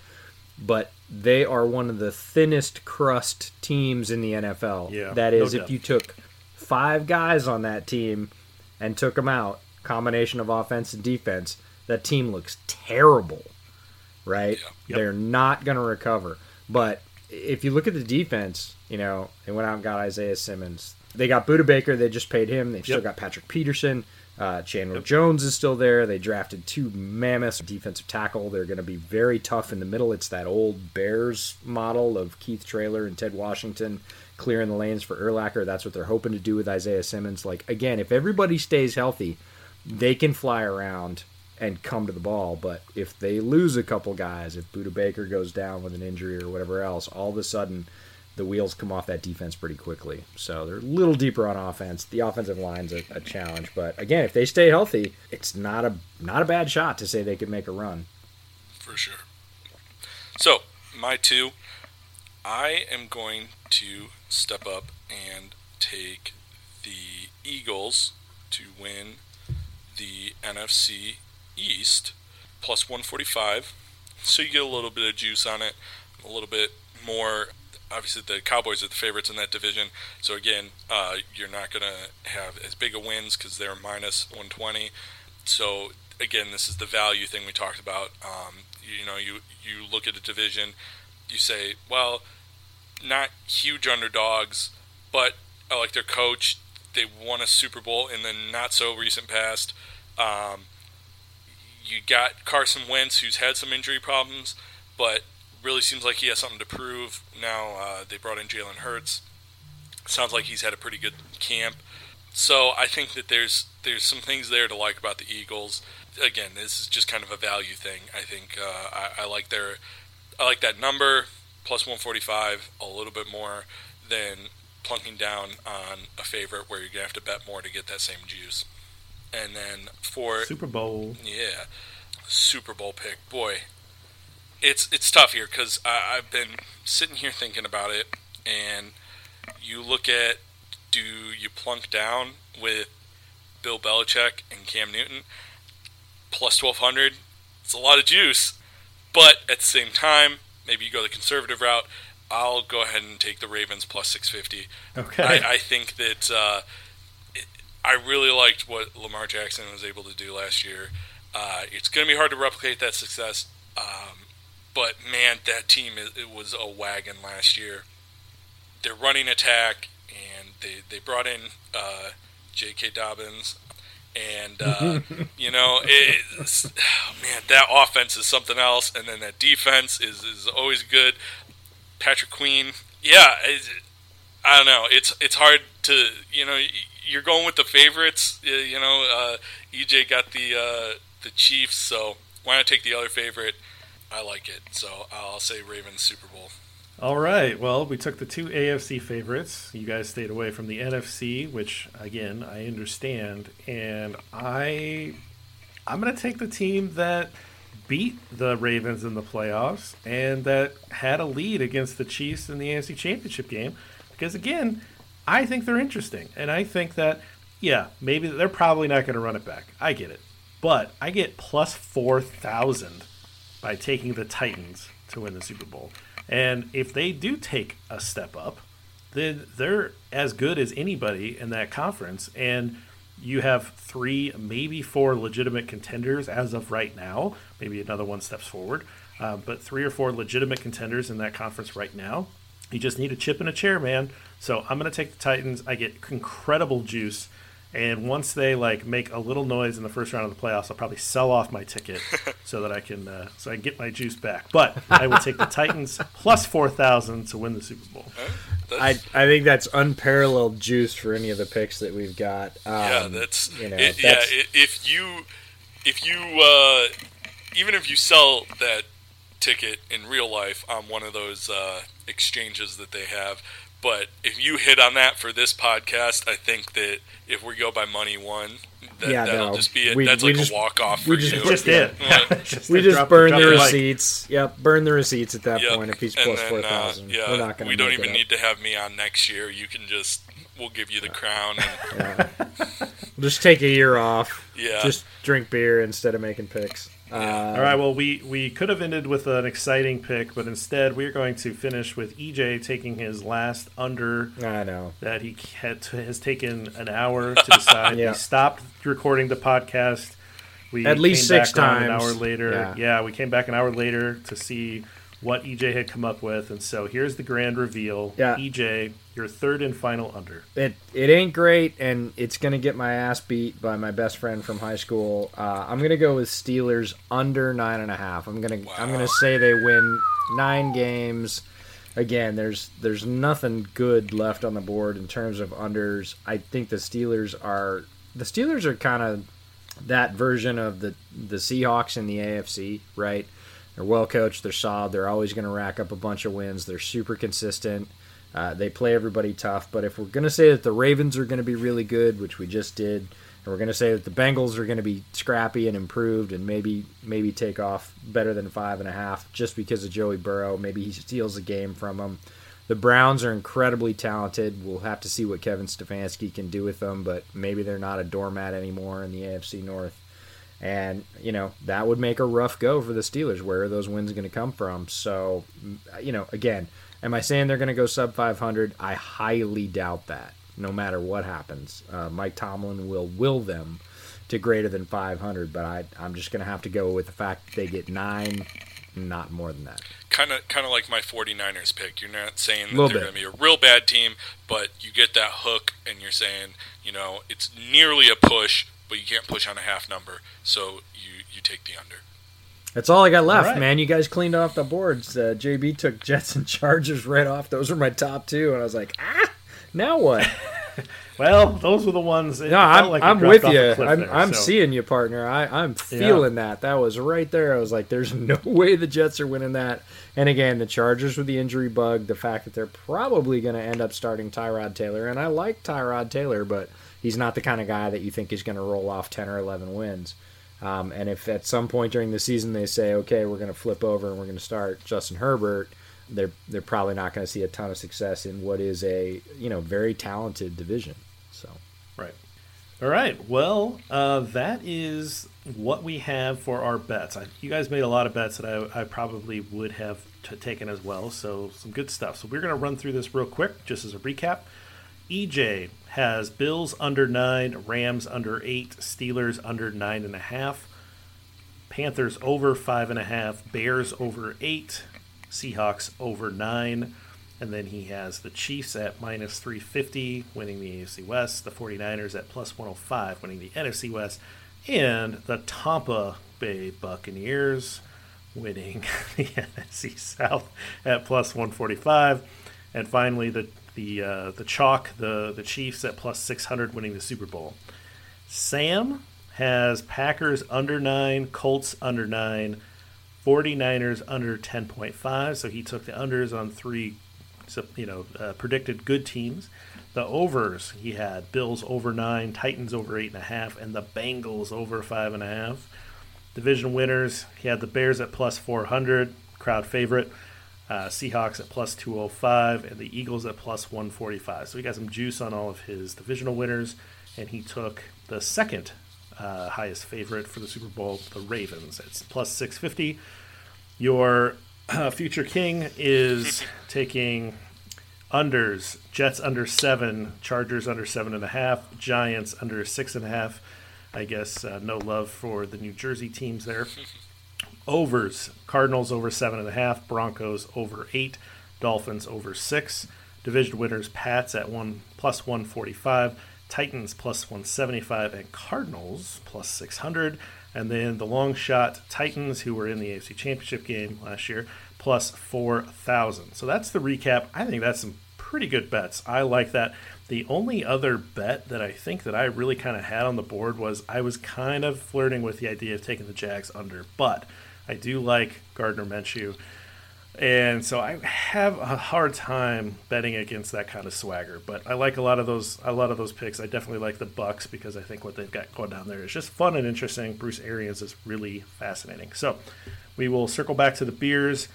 But they are one of the thinnest crust teams in the NFL. Yeah, that no if you took five guys on that team and took them out, combination of offense and defense, that team looks terrible. Right? Yeah. Yep. They're not going to recover. But if you look at the defense, you know, they went out and got Isaiah Simmons. They got Budda Baker. They just paid him. They've still got Patrick Peterson. Uh, Chandler Jones is still there. They drafted two mammoth defensive tackle. They're going to be very tough in the middle. It's that old Bears model of Keith Traylor and Ted Washington clearing the lanes for Urlacher. That's what they're hoping to do with Isaiah Simmons. Like again, if everybody stays healthy, they can fly around and come to the ball. But if they lose a couple guys, if Budda Baker goes down with an injury or whatever else, all of a sudden the wheels come off that defense pretty quickly. So they're a little deeper on offense. The offensive line's a, a challenge, but again, if they stay healthy, it's not a not a bad shot to say they could make a run. for sure. So, my two, I am going to step up and take the Eagles to win the NFC East plus 145. So you get a little bit of juice on it, a little bit more. Obviously, the Cowboys are the favorites in that division. So again, uh, you're not going to have as big a wins because they're minus 120. so again, this is the value thing we talked about. Um, you know, you you look at a division, you say, well, not huge underdogs, but I like their coach. They won a Super Bowl in the not so recent past. Um, you got Carson Wentz, who's had some injury problems, but really seems like he has something to prove. Now uh, they brought in Jalen Hurts. Sounds like he's had a pretty good camp. So I think that there's there's some things there to like about the Eagles. Again, this is just kind of a value thing. I think uh, I, I like their I like that number plus 145 a little bit more than plunking down on a favorite where you're gonna have to bet more to get that same juice. And then for Super Bowl, yeah, Super Bowl pick, boy, it's it's tough here because I've been sitting here thinking about it, and you look at do you plunk down with Bill Belichick and Cam Newton plus twelve hundred? It's a lot of juice, but at the same time, maybe you go the conservative route. I'll go ahead and take the Ravens plus six fifty. Okay. I, I think that uh, I really liked what Lamar Jackson was able to do last year. Uh, it's going to be hard to replicate that success, um, but man, that team it, it was a wagon last year. Their running attack, and they they brought in uh, J.K. Dobbins, and uh, (laughs) you know, oh, man, that offense is something else, and then that defense is is always good. Patrick Queen, yeah, I don't know. It's it's hard to you know you're going with the favorites. You know, uh, EJ got the uh, the Chiefs, so why not take the other favorite? I like it, so I'll say Ravens Super Bowl. All right. Well, we took the two AFC favorites. You guys stayed away from the NFC, which again I understand, and I I'm going to take the team that beat the Ravens in the playoffs and that had a lead against the Chiefs in the AFC Championship game because again, I think they're interesting, and I think that yeah, maybe they're probably not going to run it back. I get it, but I get plus four thousand by taking the Titans to win the Super Bowl. And if they do take a step up, then they're as good as anybody in that conference. And you have three, maybe four legitimate contenders as of right now. Maybe another one steps forward. Uh, but three or four legitimate contenders in that conference right now. You just need a chip in a chair, man. So I'm going to take the Titans. I get incredible juice. And once they like make a little noise in the first round of the playoffs, I'll probably sell off my ticket (laughs) so that I can uh, so I can get my juice back. But I will take the Titans plus four thousand to win the Super Bowl. I, I think that's unparalleled juice for any of the picks that we've got. Um, yeah, that's you know it, yeah. that's- i if you if you uh, even if you sell that ticket in real life on one of those uh, exchanges that they have, but if you hit on that for this podcast, I think that if we go by money one, that, Yeah, that'll no. just be it. We- That's we like just- a walk off for (laughs) (laughs) we just- you. Just it. Yeah. Just we just drop- burn drop the mic. receipts. Yep, burn the receipts at that Yep. point if he's And plus then, four uh, yeah, We're not going to. we don't even need to have me on next year. You can just we'll give you the crown. And, We'll just take a year off. Yeah. Just drink beer instead of making picks. Uh, All right. Well, we we could have ended with an exciting pick, but instead we are going to finish with EJ taking his last under I know. that he had has taken an hour to decide. (laughs) Yeah. We stopped recording the podcast. We At least six around An hour later, Yeah. we came back an hour later to see what EJ had come up with, and so here's the grand reveal. Yeah. EJ, your third and final under. It it ain't great, and it's gonna get my ass beat by my best friend from high school. Uh, I'm gonna go with Steelers under nine and a half. I'm gonna I'm gonna say they win nine games. Again, there's there's nothing good left on the board in terms of unders. I think the Steelers are the Steelers are kind of that version of the the Seahawks in the AFC, right? They're well coached, they're solid, they're always going to rack up a bunch of wins. They're super consistent. Uh, they play everybody tough. But if we're going to say that the Ravens are going to be really good, which we just did, and we're going to say that the Bengals are going to be scrappy and improved, and maybe maybe take off better than five and a half just because of Joey Burrow, maybe he steals a game from them. The Browns are incredibly talented. We'll have to see what Kevin Stefanski can do with them, but maybe they're not a doormat anymore in the AFC North. And, you know, that would make a rough go for the Steelers. Where are those wins going to come from? So, you know, again, am I saying they're going to go sub 500? I highly doubt that, no matter what happens. Uh, Mike Tomlin will will them to greater than 500. But I, I'm just going to have to go with the fact that they get nine, not more than that. Kind of, kind of like my 49ers pick. You're not saying that they're going to be a real bad team, but you get that hook, and you're saying, you know, it's nearly a push, but you can't push on a half number, so you you take the under. That's all I got left, right. man. You guys cleaned off the boards. Uh, JB took Jets and (laughs) Chargers right off. Those were my top two, and I was like, ah, now what? (laughs) Well, those were the ones. No, I'm, like I'm with you. I'm, there, I'm so- seeing you, partner. I, I'm feeling that. That was right there. I was like, there's (laughs) no way the Jets are winning that. And again, the Chargers with the injury bug, the fact that they're probably going to end up starting Tyrod Taylor. And I like Tyrod Taylor, but he's not the kind of guy that you think is going to roll off 10 or 11 wins. Um, and if at some point during the season they say, okay, we're going to flip over and we're going to start Justin Herbert, they're they're probably not going to see a ton of success in what is a you know very talented division. So Right. All right. Well, uh, that is what we have for our bets. I, you guys made a lot of bets that I, I probably would have t- taken as well. So some good stuff. So we're going to run through this real quick, just as a recap. EJ has Bills under nine, Rams under eight, Steelers under nine and a half, Panthers over five and a half, Bears over eight, Seahawks over nine. And then he has the Chiefs at minus 350, winning the AFC West, the 49ers at plus 105, winning the NFC West, and the Tampa Bay Buccaneers winning (laughs) the NFC South at plus 145. And finally, the the uh, the chalk, the the Chiefs at plus 600, winning the Super Bowl. Sam has Packers under nine, Colts under nine, 49ers under 10.5. So he took the unders on three, you know, uh, predicted good teams. The overs he had Bills over nine, Titans over eight and a half, and the Bengals over five and a half. Division winners he had the Bears at plus 400, crowd favorite. Uh, Seahawks at plus 205 and the Eagles at plus 145. So he got some juice on all of his divisional winners, and he took the second uh, highest favorite for the Super Bowl, the Ravens. It's plus 650. Your uh, future king is taking unders Jets under seven, Chargers under seven and a half, Giants under six and a half. I guess uh, no love for the New Jersey teams there. (laughs) Overs Cardinals over seven and a half, Broncos over eight, Dolphins over six. Division winners Pats at one plus 145, Titans plus 175, and Cardinals plus 600. And then the long shot Titans, who were in the AFC Championship game last year, plus 4,000. So that's the recap. I think that's some pretty good bets. I like that. The only other bet that I think that I really kind of had on the board was I was kind of flirting with the idea of taking the Jags under, but I do like Gardner Minshew. And so I have a hard time betting against that kind of swagger, but I like a lot of those. A lot of those picks. I definitely like the Bucks because I think what they've got going down there is just fun and interesting. Bruce Arians is really fascinating. So we will circle back to the beers.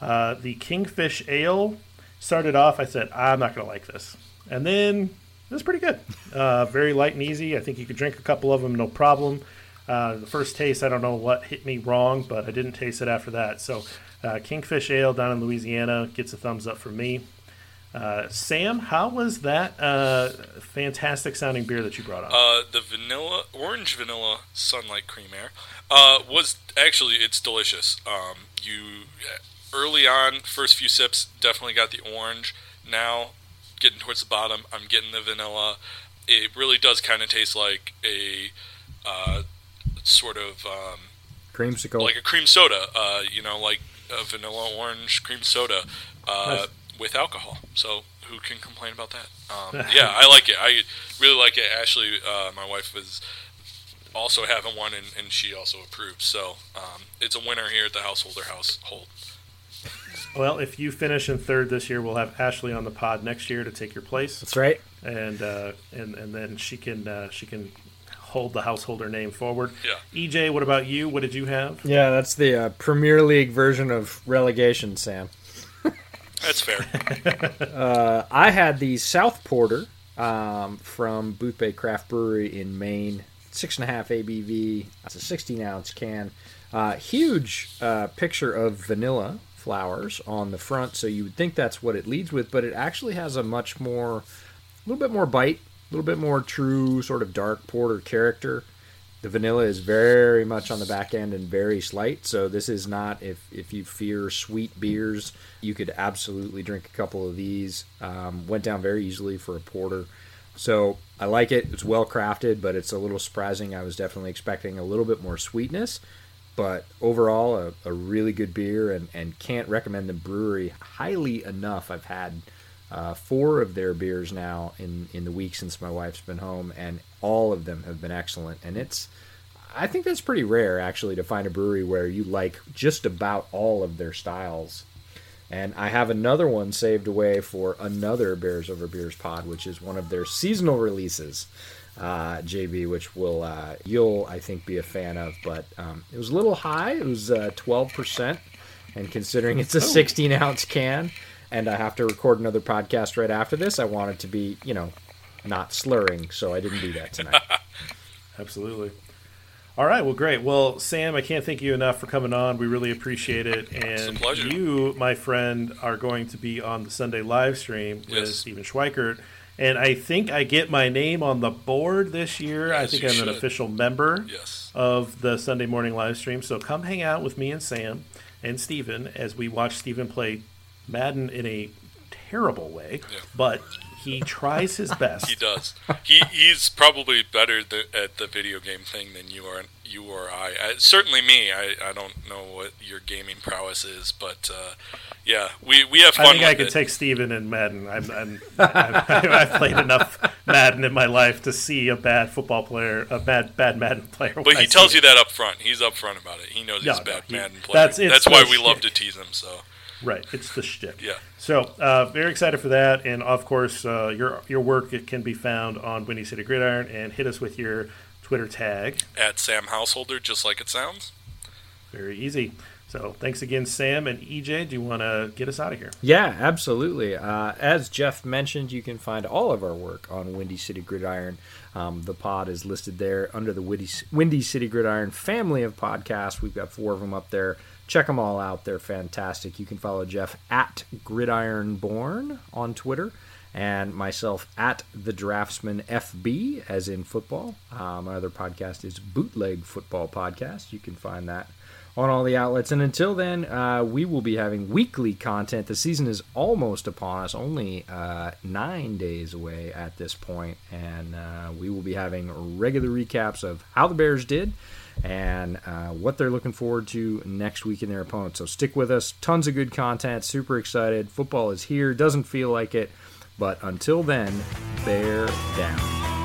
Uh, the Kingfish Ale started off. I said I'm not going to like this, and then it was pretty good. Uh, very light and easy. I think you could drink a couple of them, no problem. Uh, the first taste, I don't know what hit me wrong, but I didn't taste it after that. So, uh, Kingfish Ale down in Louisiana gets a thumbs up from me. Uh, Sam, how was that uh, fantastic sounding beer that you brought on? Uh, the vanilla, orange vanilla Sunlight Cream Ale, uh, was actually it's delicious. Um, you early on, first few sips, definitely got the orange. Now, getting towards the bottom, I'm getting the vanilla. It really does kind of taste like a sort of um, creamsicle. like a cream soda. Uh, you know, like a vanilla orange cream soda uh, Nice. with alcohol. So who can complain about that? Um, (laughs) yeah, I like it. I really like it. Ashley, uh, my wife, was also having one, and, and she also approved. So um, it's a winner here at the householder household. well, if you finish in third this year, we'll have Ashley on the pod next year to take your place, That's right. and uh, and and then she can uh, she can hold the householder name forward. Yeah. EJ, what about you? What did you have? Yeah, that's the uh, Premier League version of relegation, Sam. (laughs) That's fair. (laughs) Uh, I had the South Porter um, from Boothbay Craft Brewery in Maine. Six and a half ABV. It's a 16 ounce can. Uh, huge uh, picture of vanilla flowers on the front, so you would think that's what it leads with, but it actually has a much more, a little bit more bite, a little bit more true sort of dark porter character. The vanilla is very much on the back end and very slight. So this is not if if you fear sweet beers, you could absolutely drink a couple of these. Um, went down very easily for a porter. So I like it. It's well crafted, but it's a little surprising. I was definitely expecting a little bit more sweetness. But overall, a, a really good beer, and, and can't recommend the brewery highly enough. I've had uh, four of their beers now in, in the week since my wife's been home, and all of them have been excellent. And it's, I think that's pretty rare actually to find a brewery where you like just about all of their styles. And I have another one saved away for another Bears Over Beers pod, which is one of their seasonal releases, uh, JB, which will uh, you'll I think be a fan of. But um, it was a little high; it was uh, twelve percent, and considering it's a sixteen ounce can, and I have to record another podcast right after this, I wanted to be you know not slurring, so I didn't do that tonight. (laughs) Absolutely. All right, well, great. Well, Sam, I can't thank you enough for coming on. We really appreciate it. And pleasure. you, my friend, are going to be on the Sunday live stream with Yes. Steven Schweikert. And I think I get my name on the board this year. I think I'm should. an official member Yes. of the Sunday morning live stream. So come hang out with me and Sam and Steven as we watch Steven play Madden in a terrible way. Yeah. But he tries his (laughs) best. He does. He he's probably better th- at the video game thing than you are. You or I. I certainly me. I, I don't know what your gaming prowess is, but uh, yeah, we, we have fun I think I could it. take Steven and Madden. I'm, I'm, (laughs) I've, I've played enough Madden in my life to see a bad football player, a bad bad Madden player. but he tells you that up front. He's up front about it. He knows No, he's a no, bad he- Madden player. that's- That's, why we love to tease him. So right. It's the shtick. yeah, So uh, very excited for that, and of course uh, your your work it can be found on Windy City Gridiron, and hit us with your Twitter tag. at Sam Householder, just like it sounds. Very easy. So thanks again, Sam and EJ. Do you want to get us out of here? Yeah, absolutely. Uh, as Jeff mentioned, you can find all of our work on Windy City Gridiron. Um, the pod is listed there under the Windy, Windy City Gridiron family of podcasts. We've got four of them up there. Check them all out. They're fantastic. You can follow Jeff at Gridironborn on Twitter and myself at the Draftsman FB, as in football. Uh, my other podcast is Bootleg Football Podcast. You can find that on all the outlets. And until then, uh, we will be having weekly content. The season is almost upon us, only uh, nine days away at this point, and uh, we will be having regular recaps of how the Bears did and uh, what they're looking forward to next week in their opponents. So stick with us. Tons of good content. Super excited. Football is here. Doesn't feel like it. But until then, bear down.